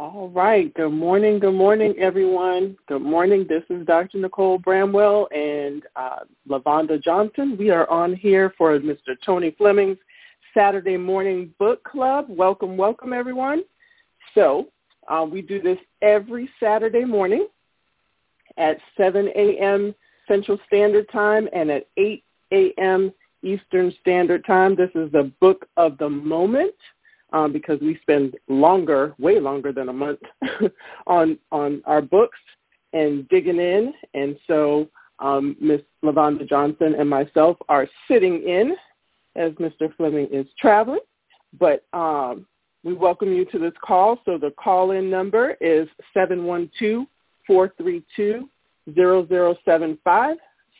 All right. Good morning. Good morning, everyone. Good morning. This is Dr. Nicole Bramwell and uh, Lavonda Johnson. We are on here for Mr. Tony Fleming's Saturday Morning Book Club. Welcome, welcome, everyone. So uh, we do this every Saturday morning at 7 a.m. Central Standard Time and at 8 a.m. Eastern Standard Time. This is the book of the moment um, because we spend longer, way longer than a month on on our books and digging in. And so um, Ms. Lavonda Johnson and myself are sitting in as Mr. Fleming is traveling. But um, we welcome you to this call. So the call-in number is 712-432-0075,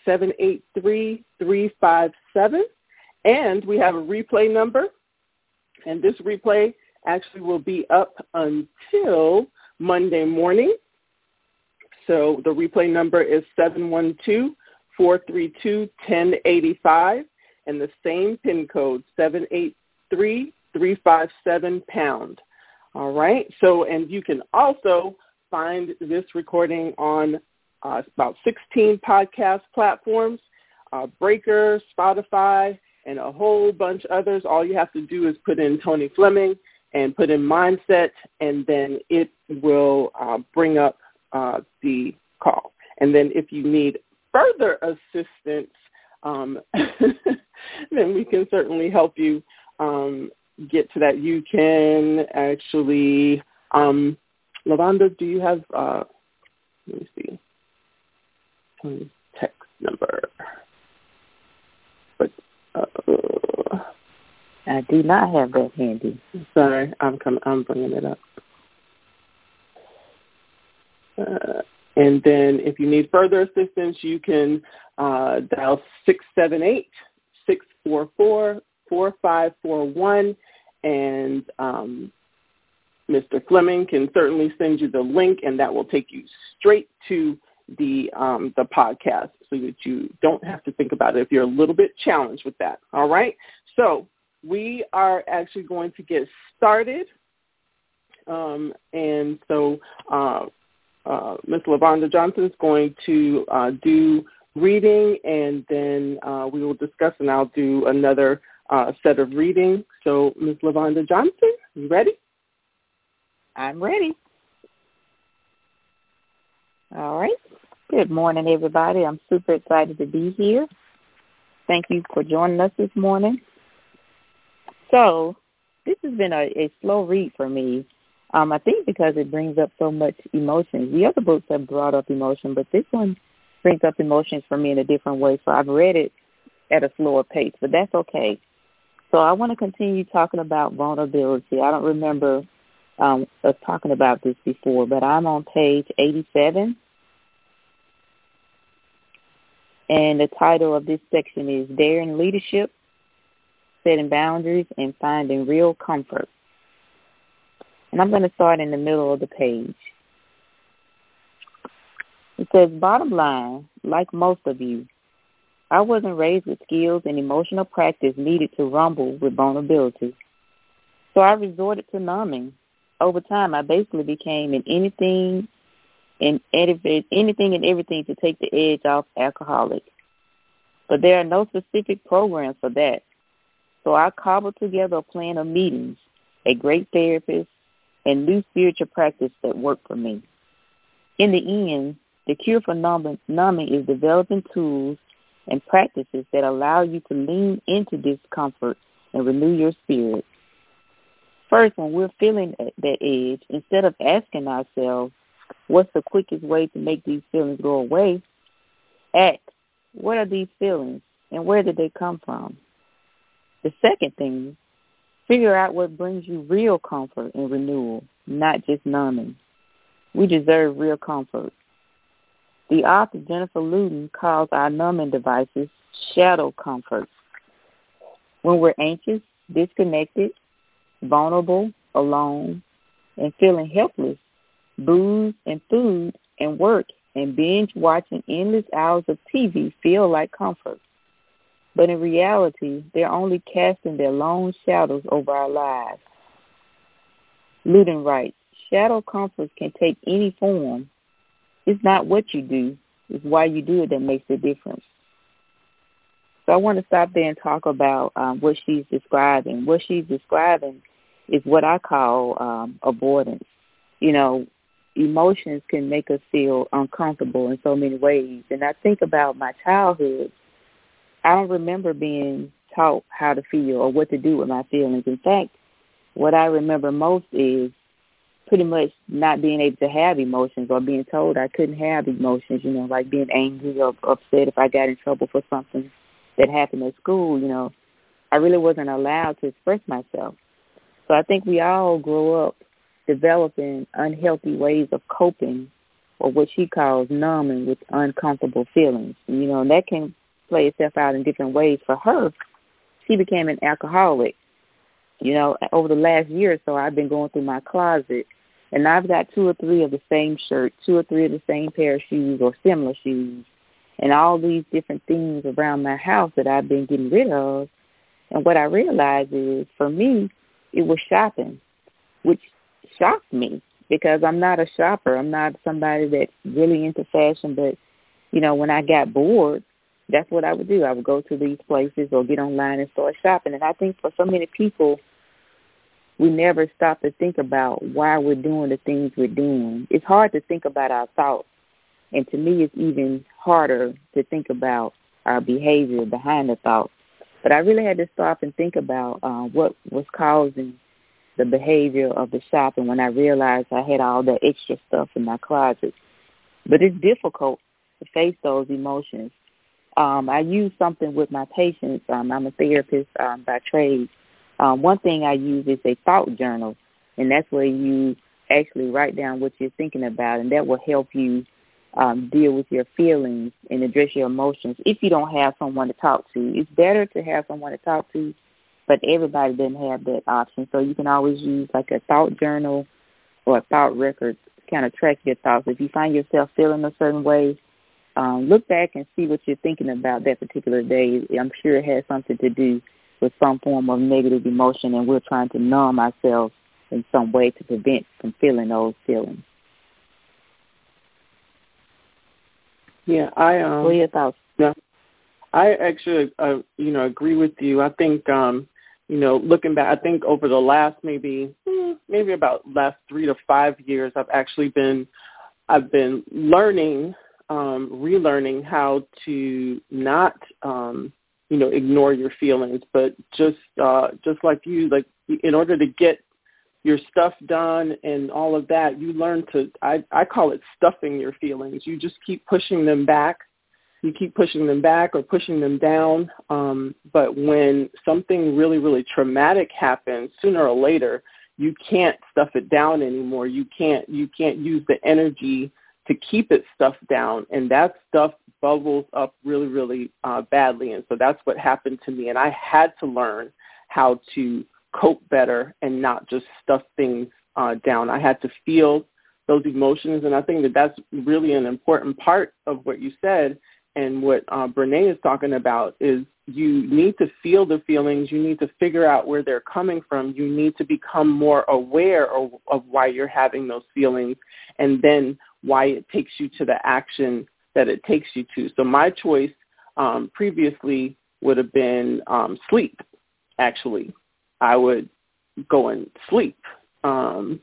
783-357. And we have a replay number and this replay actually will be up until Monday morning. So the replay number is 712-432-1085 and the same PIN code, 783-357 pound. All right. So, and you can also find this recording on uh, about 16 podcast platforms, uh, Breaker, Spotify, and a whole bunch others. All you have to do is put in Tony Fleming and put in mindset, and then it will uh, bring up uh, the call. And then if you need further assistance, um, then we can certainly help you um, get to that. You can actually, um, Lavonda, do you have, uh, let me see, text number. Uh, I do not have that handy. Sorry, I'm coming. I'm bringing it up. Uh, and then if you need further assistance, you can uh, dial 678-644-4541 and um, Mr. Fleming can certainly send you the link and that will take you straight to the um, the podcast so that you don't have to think about it if you're a little bit challenged with that. All right. So we are actually going to get started, um, and so uh, uh, Ms. Lavonda Johnson is going to uh, do reading, and then uh, we will discuss, and I'll do another uh, set of reading. So, Ms. Lavonda Johnson, you ready? I'm ready. All right. Good morning, everybody. I'm super excited to be here. Thank you for joining us this morning. So, this has been a, a slow read for me. Um, I think because it brings up so much emotion. The other books have brought up emotion, but this one brings up emotions for me in a different way. So I've read it at a slower pace, but that's okay. So I want to continue talking about vulnerability. I don't remember um, us talking about this before, but I'm on page 87 And the title of this section is Daring Leadership, Setting Boundaries, and Finding Real Comfort. And I'm going to start in the middle of the page. It says, bottom line, like most of you, I wasn't raised with skills and emotional practice needed to rumble with vulnerability. So I resorted to numbing. Over time, I basically became an anything and anything and everything to take the edge off alcoholic. But there are no specific programs for that. So I cobbled together a plan of meetings, a great therapist, and new spiritual practice that worked for me. In the end, the cure for numbing, is developing tools and practices that allow you to lean into discomfort and renew your spirit. First, when we're feeling that edge, instead of asking ourselves, What's the quickest way to make these feelings go away? Ask, what are these feelings and where did they come from? The second thing, figure out what brings you real comfort and renewal, not just numbing. We deserve real comfort. The author Jennifer Louden calls our numbing devices shadow comforts. When we're anxious, disconnected, vulnerable, alone, and feeling helpless, booze and food and work and binge watching endless hours of TV feel like comfort. But in reality, they're only casting their long shadows over our lives. Louden writes, shadow comforts can take any form. It's not what you do, it's why you do it that makes the difference. So I want to stop there and talk about um, what she's describing. What she's describing is what I call um, avoidance. You know, emotions can make us feel uncomfortable in so many ways. And I think about my childhood. I don't remember being taught how to feel or what to do with my feelings. In fact, what I remember most is pretty much not being able to have emotions or being told I couldn't have emotions, you know, like being angry or upset if I got in trouble for something that happened at school, you know. I really wasn't allowed to express myself. So I think we all grow up developing unhealthy ways of coping or what she calls numbing with uncomfortable feelings. You know, and that can play itself out in different ways. For her, she became an alcoholic. You know, over the last year or so, I've been going through my closet, and I've got two or three of the same shirt, two or three of the same pair of shoes or similar shoes, and all these different things around my house that I've been getting rid of. And what I realized is, for me, it was shopping, which shocked me because I'm not a shopper. I'm not somebody that's really into fashion, but you know, when I got bored, that's what I would do. I would go to these places or get online and start shopping. And I think for so many people, we never stop to think about why we're doing the things we're doing. It's hard to think about our thoughts. And to me, it's even harder to think about our behavior behind the thoughts. But I really had to stop and think about uh, what was causing the behavior of the shopping when I realized I had all that extra stuff in my closet. But it's difficult to face those emotions. Um, I use something with my patients. Um, I'm a therapist um, by trade. Um, one thing I use is a thought journal, and that's where you actually write down what you're thinking about, and that will help you um, deal with your feelings and address your emotions if you don't have someone to talk to. It's better to have someone to talk to but everybody doesn't have that option. So you can always use like a thought journal or a thought record to kind of track your thoughts. If you find yourself feeling a certain way, um, look back and see what you're thinking about that particular day. I'm sure it has something to do with some form of negative emotion, and we're trying to numb ourselves in some way to prevent from feeling those feelings. Yeah, I um. What are your thoughts? Yeah, I actually, uh, you know, agree with you. I think um, you know, looking back, I think over the last maybe hmm, maybe about last three to five years, I've actually been I've been learning, um, relearning how to not um, you know ignore your feelings, but just uh, just like you, like in order to get your stuff done and all of that, you learn to I, I call it stuffing your feelings. You just keep pushing them back you keep pushing them back or pushing them down. Um, but when something really, really traumatic happens, sooner or later, you can't stuff it down anymore. You can't you can't use the energy to keep it stuffed down, and that stuff bubbles up really, really uh, badly. And so that's what happened to me. And I had to learn how to cope better and not just stuff things uh, down. I had to feel those emotions, and I think that that's really an important part of what you said and what uh, Brene is talking about is you need to feel the feelings. You need to figure out where they're coming from. You need to become more aware of, of why you're having those feelings and then why it takes you to the action that it takes you to. So my choice um, previously would have been um, sleep, actually. I would go and sleep. Um,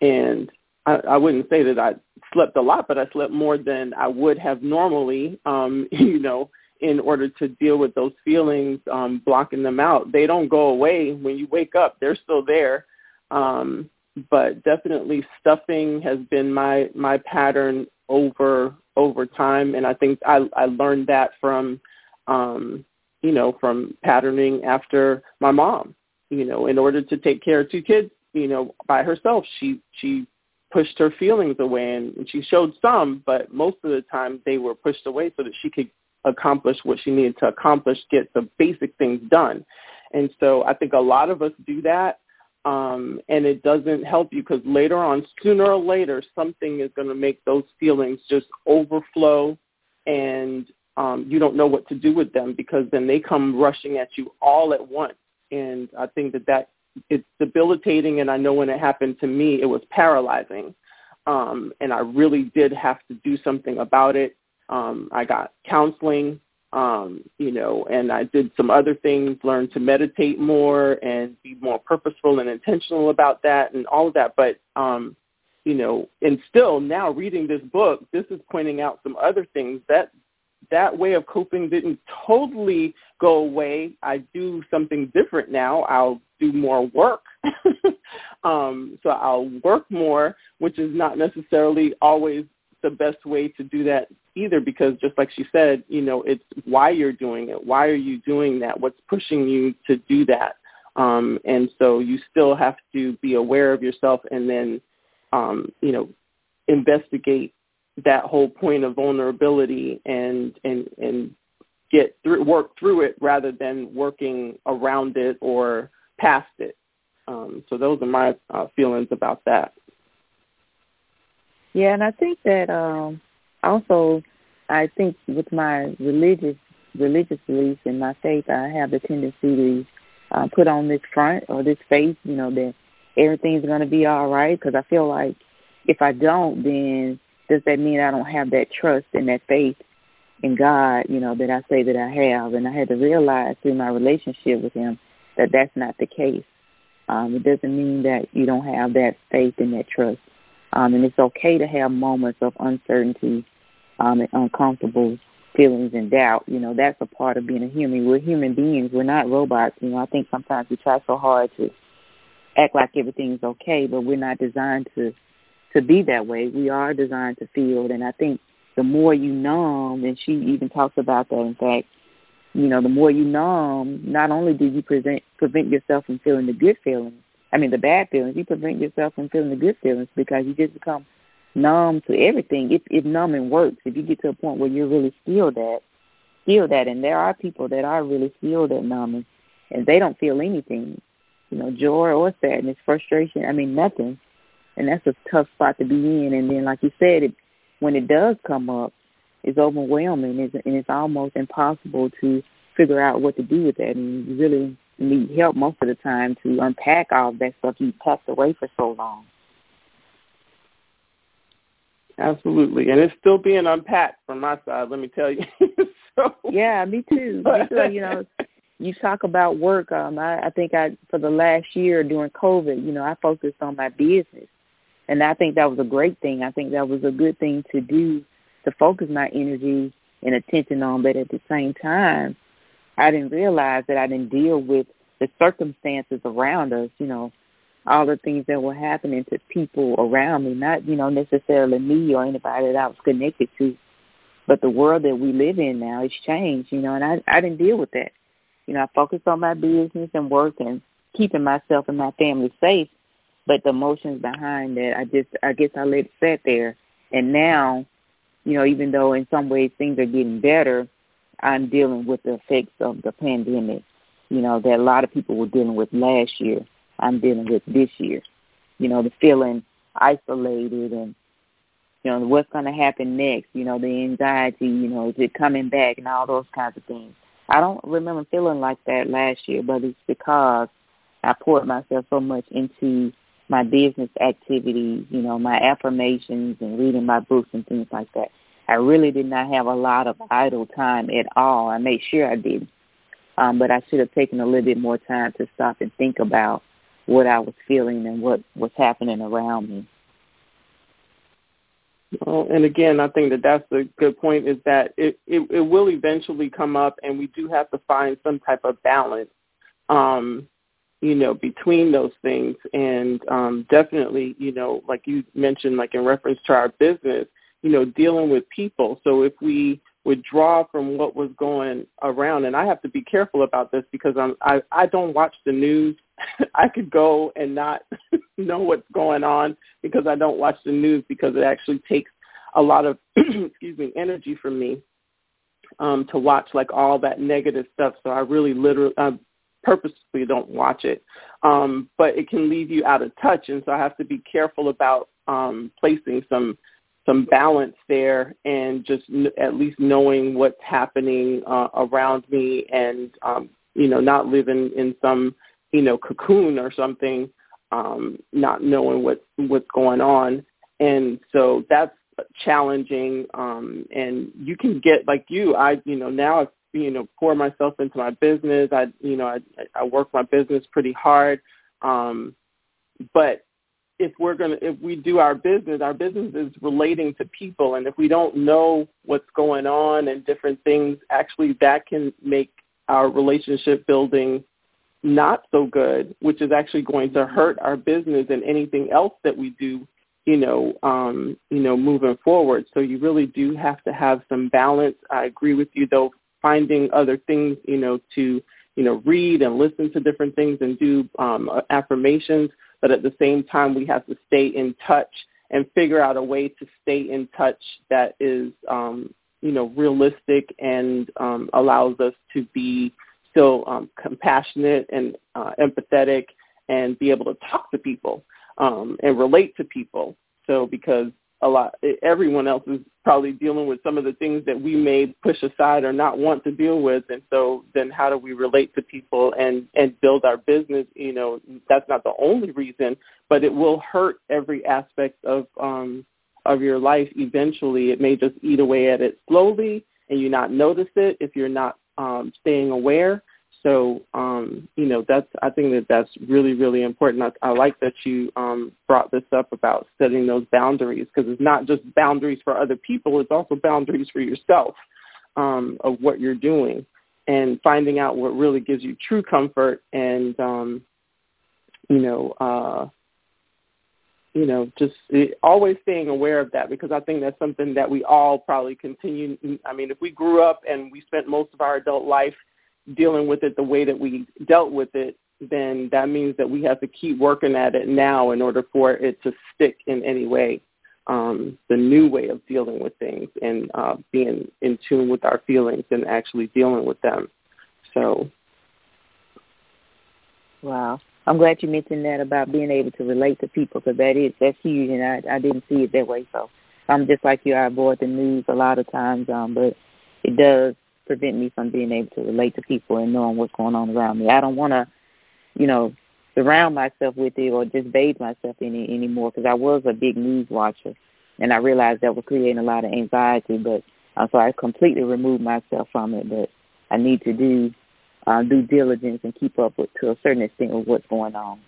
and I, I wouldn't say that I slept a lot, but I slept more than I would have normally, um, you know, in order to deal with those feelings, um, blocking them out. They don't go away when you wake up. They're still there. Um, but definitely stuffing has been my, my pattern over, over time. And I think I, I learned that from, um, you know, from patterning after my mom, you know, in order to take care of two kids, you know, by herself, she, she pushed her feelings away and and she showed some, but most of the time they were pushed away so that she could accomplish what she needed to accomplish, get the basic things done. And so I think a lot of us do that um, and it doesn't help you because later on, sooner or later, something is going to make those feelings just overflow and um, you don't know what to do with them because then they come rushing at you all at once. And I think that that it's debilitating, and I know when it happened to me, it was paralyzing, um, and I really did have to do something about it. Um, I got counseling, um, you know, and I did some other things, learned to meditate more and be more purposeful and intentional about that and all of that. But, um, you know, and still now reading this book, this is pointing out some other things that that way of coping didn't totally go away. I do something different now. I'll do more work. um, so I'll work more, which is not necessarily always the best way to do that either because just like she said, you know, it's why you're doing it. Why are you doing that? What's pushing you to do that? Um, and so you still have to be aware of yourself and then, um, you know, investigate that whole point of vulnerability and, and, and get through, work through it rather than working around it or past it. Um, so those are my uh, feelings about that. Yeah, and I think that um, also, I think with my religious religious beliefs and my faith, I have the tendency to uh, put on this front or this face, you know, that everything's going to be all right. Because I feel like if I don't, then does that mean I don't have that trust and that faith in God, you know, that I say that I have? And I had to realize through my relationship with Him that that's not the case. Um, it doesn't mean that you don't have that faith and that trust. Um, and it's okay to have moments of uncertainty um, and uncomfortable feelings and doubt. You know, that's a part of being a human. We're human beings. We're not robots. You know, I think sometimes we try so hard to act like everything's okay, but we're not designed to to be that way. We are designed to feel, and I think the more you numb, and she even talks about that. In fact, you know, the more you numb, not only do you present prevent yourself from feeling the good feelings, I mean the bad feelings, you prevent yourself from feeling the good feelings because you just become numb to everything. If if numbing works, if you get to a point where you're really skilled at skilled at and there are people that are really skilled at numbing and they don't feel anything. You know, joy or sadness, frustration, I mean nothing. And that's a tough spot to be in and then like you said, it when it does come up, it's overwhelming it's, and it's almost impossible to figure out what to do with that and you really need help most of the time to unpack all of that stuff you packed away for so long. Absolutely, and it's still being unpacked from my side. Let me tell you. so, yeah, me too. me too. You know, you talk about work. Um, I, I think I for the last year during COVID, you know, I focused on my business, and I think that was a great thing. I think that was a good thing to do to focus my energy and attention on. But at the same time, I didn't realize that I didn't deal with the circumstances around us. You know, all the things that were happening to people around me, not, you know, necessarily me or anybody that I was connected to, but the world that we live in now has changed, you know, and I, I didn't deal with that. You know, I focused on my business and work and keeping myself and my family safe, but the emotions behind that, I just, I guess I let it sit there. And now, you know, even though in some ways things are getting better, I'm dealing with the effects of the pandemic, you know, that a lot of people were dealing with last year I'm dealing with this year. You know, the feeling isolated and you know what's going to happen next. You know, the anxiety. You know, is it coming back and all those kinds of things. I don't remember feeling like that last year, but it's because I poured myself so much into my business activities, you know, my affirmations and reading my books and things like that. I really did not have a lot of idle time at all. I made sure I did. Um, but I should have taken a little bit more time to stop and think about what I was feeling and what was happening around me. Well, and again, I think that that's a good point. Is that it, it it will eventually come up, and we do have to find some type of balance, um, you know, between those things. And um, definitely, you know, like you mentioned, like in reference to our business, you know, dealing with people. So if we withdraw from what was going around, and I have to be careful about this because I'm I I don't watch the news I could go and not know what's going on because I don't watch the news because it actually takes a lot of excuse me energy from me um, to watch like all that negative stuff. So I really literally uh, purposely don't watch it, um, but it can leave you out of touch, and so I have to be careful about um, placing some some balance there and just n- at least knowing what's happening uh, around me and um, you know not living in some you know, cocoon or something, um, not knowing what what's going on, and so that's challenging. Um, and you can get like you, I, you know, now I, you know, pour myself into my business. I, you know, I, I work my business pretty hard, um, but if we're going to if we do our business our business is relating to people. And if we don't know what's going on and different things actually that can make our relationship building not so good which is actually going to hurt our business and anything else that we do you know um you know moving forward. So you really do have to have some balance. I agree with you though finding other things you know to you know read and listen to different things and do um affirmations but at the same time we have to stay in touch and figure out a way to stay in touch that is um, you know realistic and um, allows us to be still um, compassionate and uh, empathetic and be able to talk to people um, and relate to people. So because a lot everyone else is probably dealing with some of the things that we may push aside or not want to deal with. And so then how do we relate to people and and build our business? You know that's not the only reason but it will hurt every aspect of um of your life eventually. It may just eat away at it slowly and you not notice it if you're not um staying aware so, um, you know, that's I think that that's really really important. I, I like that you um, brought this up about setting those boundaries because it's not just boundaries for other people; it's also boundaries for yourself um, of what you're doing and finding out what really gives you true comfort and um, you know. Uh, you know, just it, always staying aware of that because I think that's something that we all probably continue. I mean, if we grew up and we spent most of our adult life dealing with it the way that we dealt with it, then that means that we have to keep working at it now in order for it to stick in any way. Um, the new way of dealing with things and uh, being in tune with our feelings and actually dealing with them. So, wow, I'm glad you mentioned that about being able to relate to people because that is that's huge, and I I didn't see it that way. So I'm just like you. I avoid the news a lot of times, um, but it does prevent me from being able to relate to people and knowing what's going on around me. I don't want to, you know, surround myself with it or just bathe myself in it anymore because I was a big news watcher and I realized that was creating a lot of anxiety. But uh, so I completely removed myself from it. But I need to do uh, due diligence and keep up with to a certain extent with what's going on.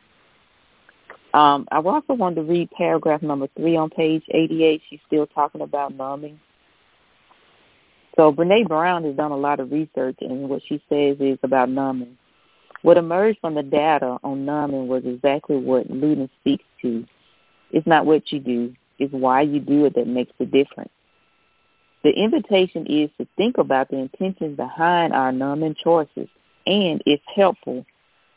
Um, I also wanted to read paragraph number three on page 88. She's still talking about numbing. So Brene Brown has done a lot of research, and what she says is about numbing. What emerged from the data on numbing was exactly what Louden speaks to. It's not what you do, it's why you do it that makes the difference. The invitation is to think about the intentions behind our numbing choices, and if helpful,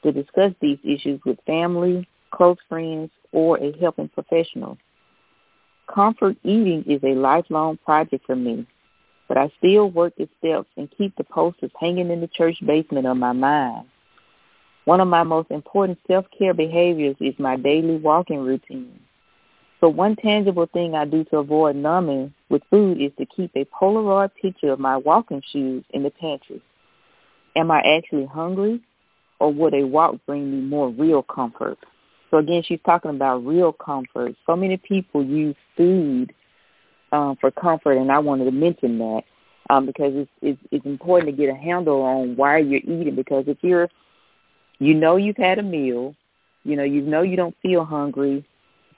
to discuss these issues with family, close friends, or a helping professional. Comfort eating is a lifelong project for me but I still work the steps and keep the posters hanging in the church basement of my mind. One of my most important self-care behaviors is my daily walking routine. So one tangible thing I do to avoid numbing with food is to keep a Polaroid picture of my walking shoes in the pantry. Am I actually hungry or would a walk bring me more real comfort? So again, she's talking about real comfort. So many people use food um, for comfort, and I wanted to mention that um, because it's, it's it's important to get a handle on why you're eating. Because if you're, you know, you've had a meal, you know, you know you don't feel hungry.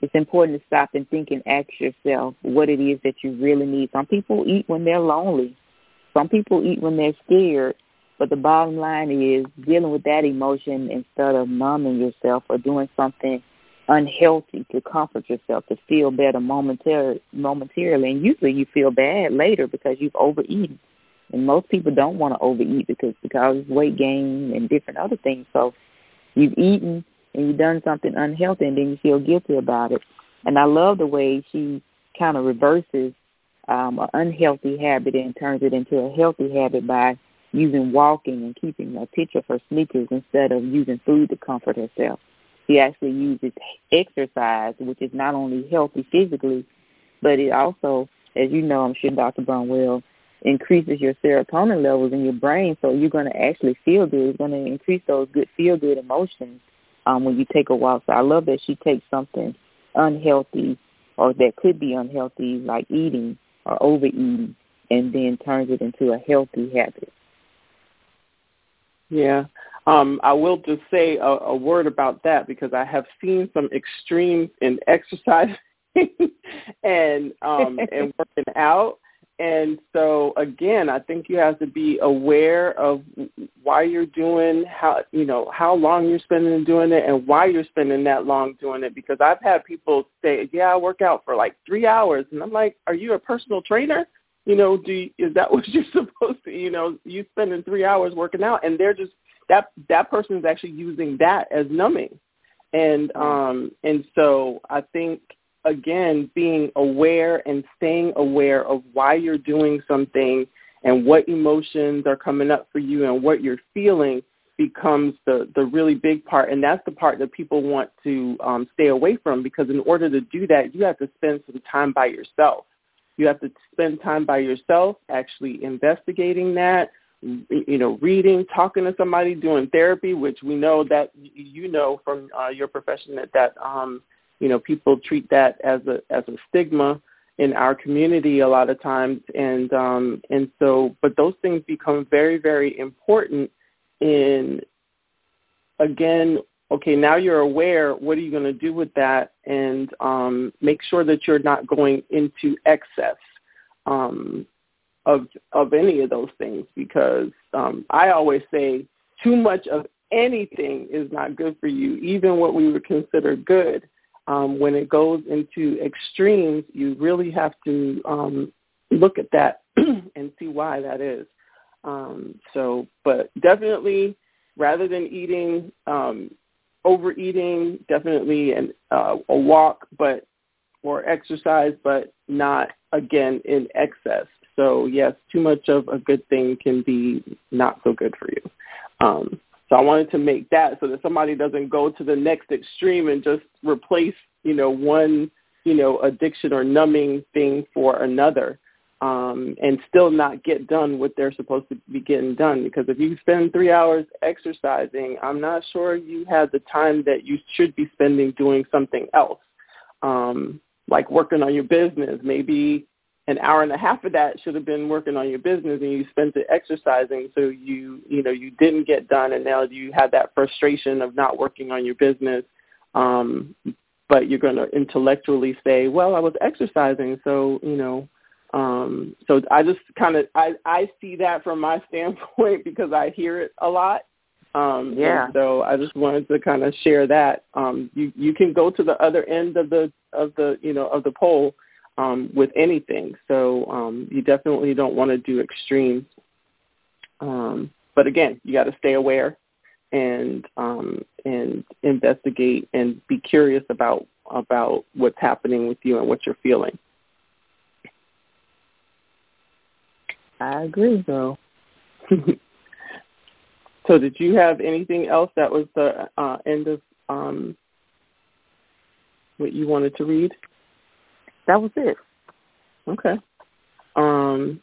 It's important to stop and think and ask yourself what it is that you really need. Some people eat when they're lonely. Some people eat when they're scared. But the bottom line is dealing with that emotion instead of numbing yourself or doing something unhealthy to comfort yourself to feel better momentarily momentarily. And usually you feel bad later because you've overeaten. And most people don't want to overeat because because weight gain and different other things. So you've eaten and you've done something unhealthy and then you feel guilty about it. And i love the way she kind of reverses um an unhealthy habit and turns it into a healthy habit by using walking and keeping a picture of her sneakers instead of using food to comfort herself he actually uses exercise, which is not only healthy physically, but it also, as you know, I'm sure Dr. Brunwell, increases your serotonin levels in your brain, so you're going to actually feel good. It's going to increase those good feel good emotions um, when you take a walk. So I love that she takes something unhealthy or that could be unhealthy, like eating or overeating, and then turns it into a healthy habit. Yeah. Um, I will just say a, a word about that because I have seen some extremes in exercise and um, and working out. And so again, I think you have to be aware of why you're doing how you know how long you're spending doing it and why you're spending that long doing it. Because I've had people say, "Yeah, I work out for like three hours," and I'm like, "Are you a personal trainer? You know, do you, is that what you're supposed to? You know, you spending three hours working out?" And they're just that that person is actually using that as numbing, and um and so I think again, being aware and staying aware of why you're doing something and what emotions are coming up for you and what you're feeling becomes the, the really big part. And that's the part that people want to um, stay away from because in order to do that, you have to spend some time by yourself. You have to spend time by yourself actually investigating that, you know, reading, talking to somebody, doing therapy, which we know that you know from uh, your profession that that um, you know people treat that as a as a stigma in our community a lot of times. And um and so but those things become very very important in again okay now you're aware what are you going to do with that? And um make sure that you're not going into excess. Um of of any of those things because um i always say too much of anything is not good for you even what we would consider good um, when it goes into extremes, you really have to um, look at that and see why that is. Um, so, but definitely, rather than eating, um, overeating, definitely and uh, a walk, but or exercise, but not again in excess. So yes, too much of a good thing can be not so good for you. Um, so I wanted to make that so that somebody doesn't go to the next extreme and just replace, you know, one, you know, addiction or numbing thing for another. Um, and still not get done what they're supposed to be getting done. Because if you spend three hours exercising, I'm not sure you have the time that you should be spending doing something else, um, like working on your business. Maybe an hour and a half of that should have been working on your business and you spent it exercising so you you know you didn't get done and now you have that frustration of not working on your business um but you're going to intellectually say well i was exercising so you know um so i just kind of i i see that from my standpoint because i hear it a lot. Um yeah. so i just wanted to kind of share that. Um you you can go to the other end of the of the you know of the pole um, with anything. So um, you definitely don't want to do extremes. Um, but again, you got to stay aware and um, and investigate and be curious about about what's happening with you and what you're feeling. I agree. though. so did you have anything else that was the uh, end of um, what you wanted to read? That was it. Okay. Um,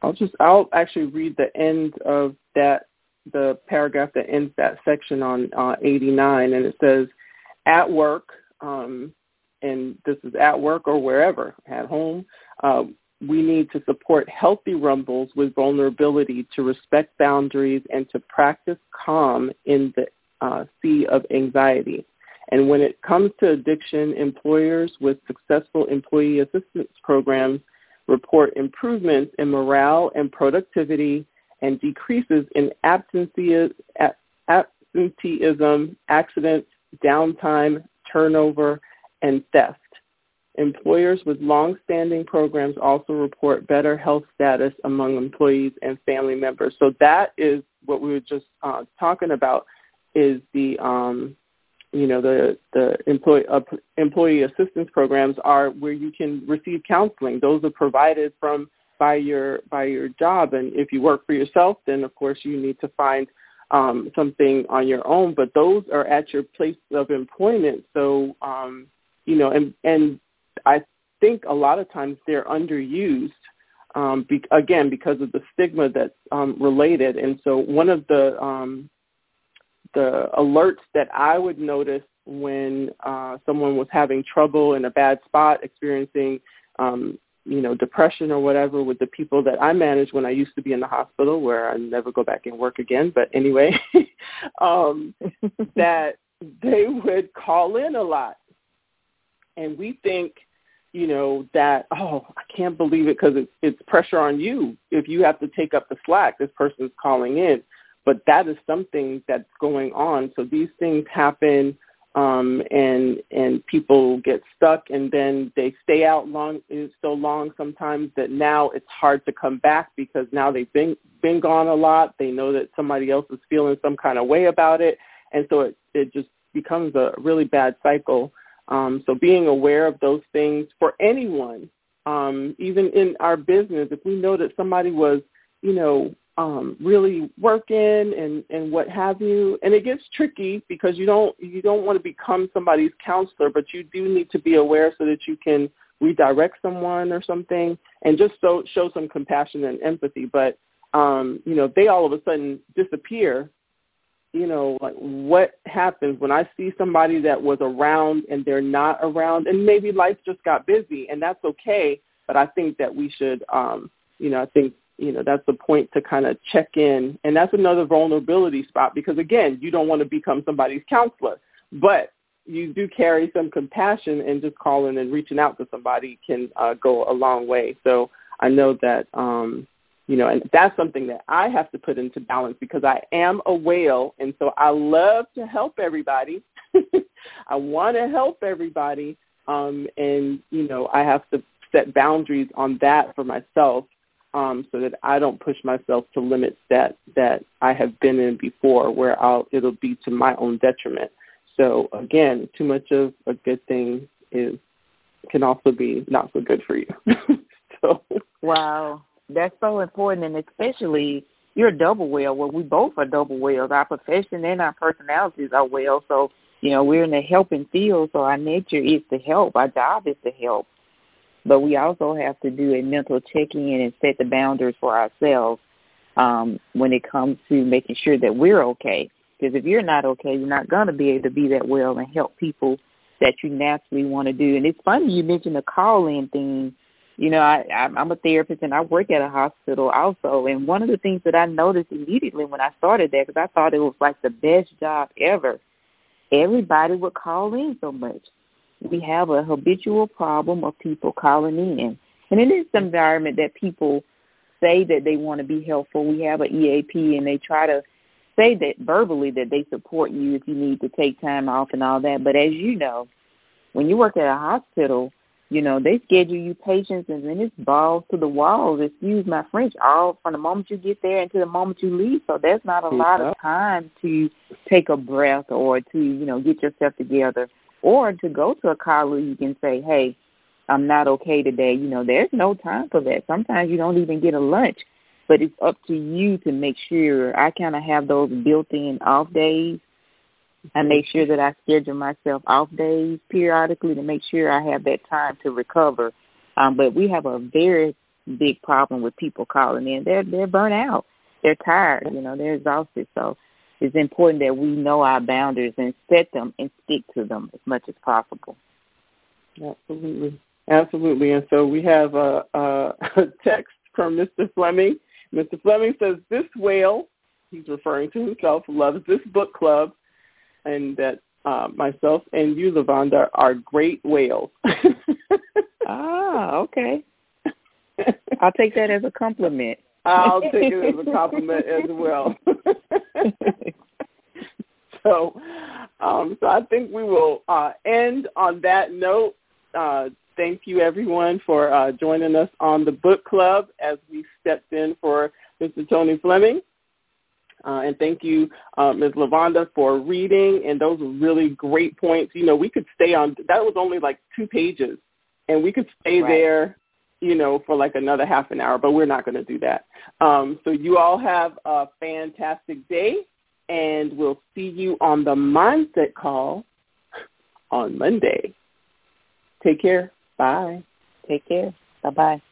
I'll just I'll actually read the end of that the paragraph that ends that section on uh, 89, and it says, "At work, um, and this is at work or wherever, at home, uh, we need to support healthy rumbles with vulnerability to respect boundaries and to practice calm in the uh, sea of anxiety. And when it comes to addiction, employers with successful employee assistance programs report improvements in morale and productivity and decreases in absenteeism, accidents, downtime, turnover, and theft. Employers with long-standing programs also report better health status among employees and family members. So that is what we were just uh, talking about is the um, you know the the employee uh, employee assistance programs are where you can receive counseling. Those are provided from by your by your job, and if you work for yourself, then of course you need to find um, something on your own. But those are at your place of employment. So um, you know, and and I think a lot of times they're underused um, be, again because of the stigma that's um, related. And so one of the um, the alerts that I would notice when uh, someone was having trouble in a bad spot, experiencing um, you know depression or whatever with the people that I managed when I used to be in the hospital, where I never go back and work again. But anyway, um, that they would call in a lot, and we think you know, that, oh, I can't believe it because it's, it's pressure on you. If you have to take up the slack, this person's calling in. But that is something that's going on. So these things happen um, and and people get stuck and then they stay out long so long sometimes that now it's hard to come back because now they've been been gone a lot. They know that somebody else is feeling some kind of way about it, and so it it just becomes a really bad cycle. Um, so being aware of those things for anyone, um, even in our business, if we know that somebody was, you know, um, really working and, and what have you, and it gets tricky because you don't you don't want to become somebody's counselor, but you do need to be aware so that you can redirect someone or something, and just so show some compassion and empathy. But um, you know, they all of a sudden disappear you know, like what happens when I see somebody that was around and they're not around and maybe life just got busy and that's okay. But I think that we should, um, you know, I think, you know, that's the point to kind of check in. And that's another vulnerability spot because again, you don't want to become somebody's counselor, but you do carry some compassion and just calling and reaching out to somebody can uh, go a long way. So I know that, um, you know, and that's something that I have to put into balance because I am a whale, and so I love to help everybody. I want to help everybody, um, and you know, I have to set boundaries on that for myself, um, so that I don't push myself to limits that that I have been in before, where I'll it'll be to my own detriment. So again, too much of a good thing is can also be not so good for you. so wow that's so important, and especially you're a double whale. Well, we both are double whales. Our profession and our personalities are whales. So you know we're in the helping field. So our nature is to help. Our job is to help, but we also have to do a mental check-in and set the boundaries for ourselves um, when it comes to making sure that we're okay. Because if you're not okay, you're not going to be able to be that well and help people that you naturally want to do. And it's funny you mentioned the call-in thing you know, I, I'm a therapist and I work at a hospital also. And one of the things that I noticed immediately when I started there, because I thought it was like the best job ever, everybody would call in so much. We have a habitual problem of people calling in. And in this environment that people say that they want to be helpful, we have an EAP and they try to say that verbally that they support you if you need to take time off and all that. But as you know, when you work at a hospital, you know, they schedule you patients and then it's balls to the walls, excuse my French, all from the moment you get there until the moment you leave. So there's not a lot of time to take a breath or to, you know, get yourself together or to go to a colleague can say, hey, I'm not okay today. You know, there's no time for that. Sometimes you don't even get a lunch, but it's up to you to make sure I kind of have those built-in off days I make sure that I schedule myself off days periodically to make sure I have that time to recover. Um, but we have a very big problem with people calling in. They're they're burnt out. They're tired. You know, they're exhausted. So it's important that we know our boundaries and set them and stick to them as much as possible. Absolutely, absolutely. And so we have a, a text from Mr. Fleming. Mr. Fleming says this whale, he's referring to himself, loves this book club and that uh, myself and you, Lavonda, are great whales. ah, okay. I'll take that as a compliment. I'll take it as a compliment as well. so, um, so I think we will uh, end on that note. Uh, thank you, everyone, for uh, joining us on the book club as we stepped in for Mr. Tony Fleming. Uh, and thank you, uh, Ms. Lavonda, for reading. And those were really great points. You know, we could stay on, that was only like two pages. And we could stay right. there, you know, for like another half an hour, but we're not going to do that. Um, so you all have a fantastic day. And we'll see you on the Mindset Call on Monday. Take care. Bye. Take care. Bye-bye.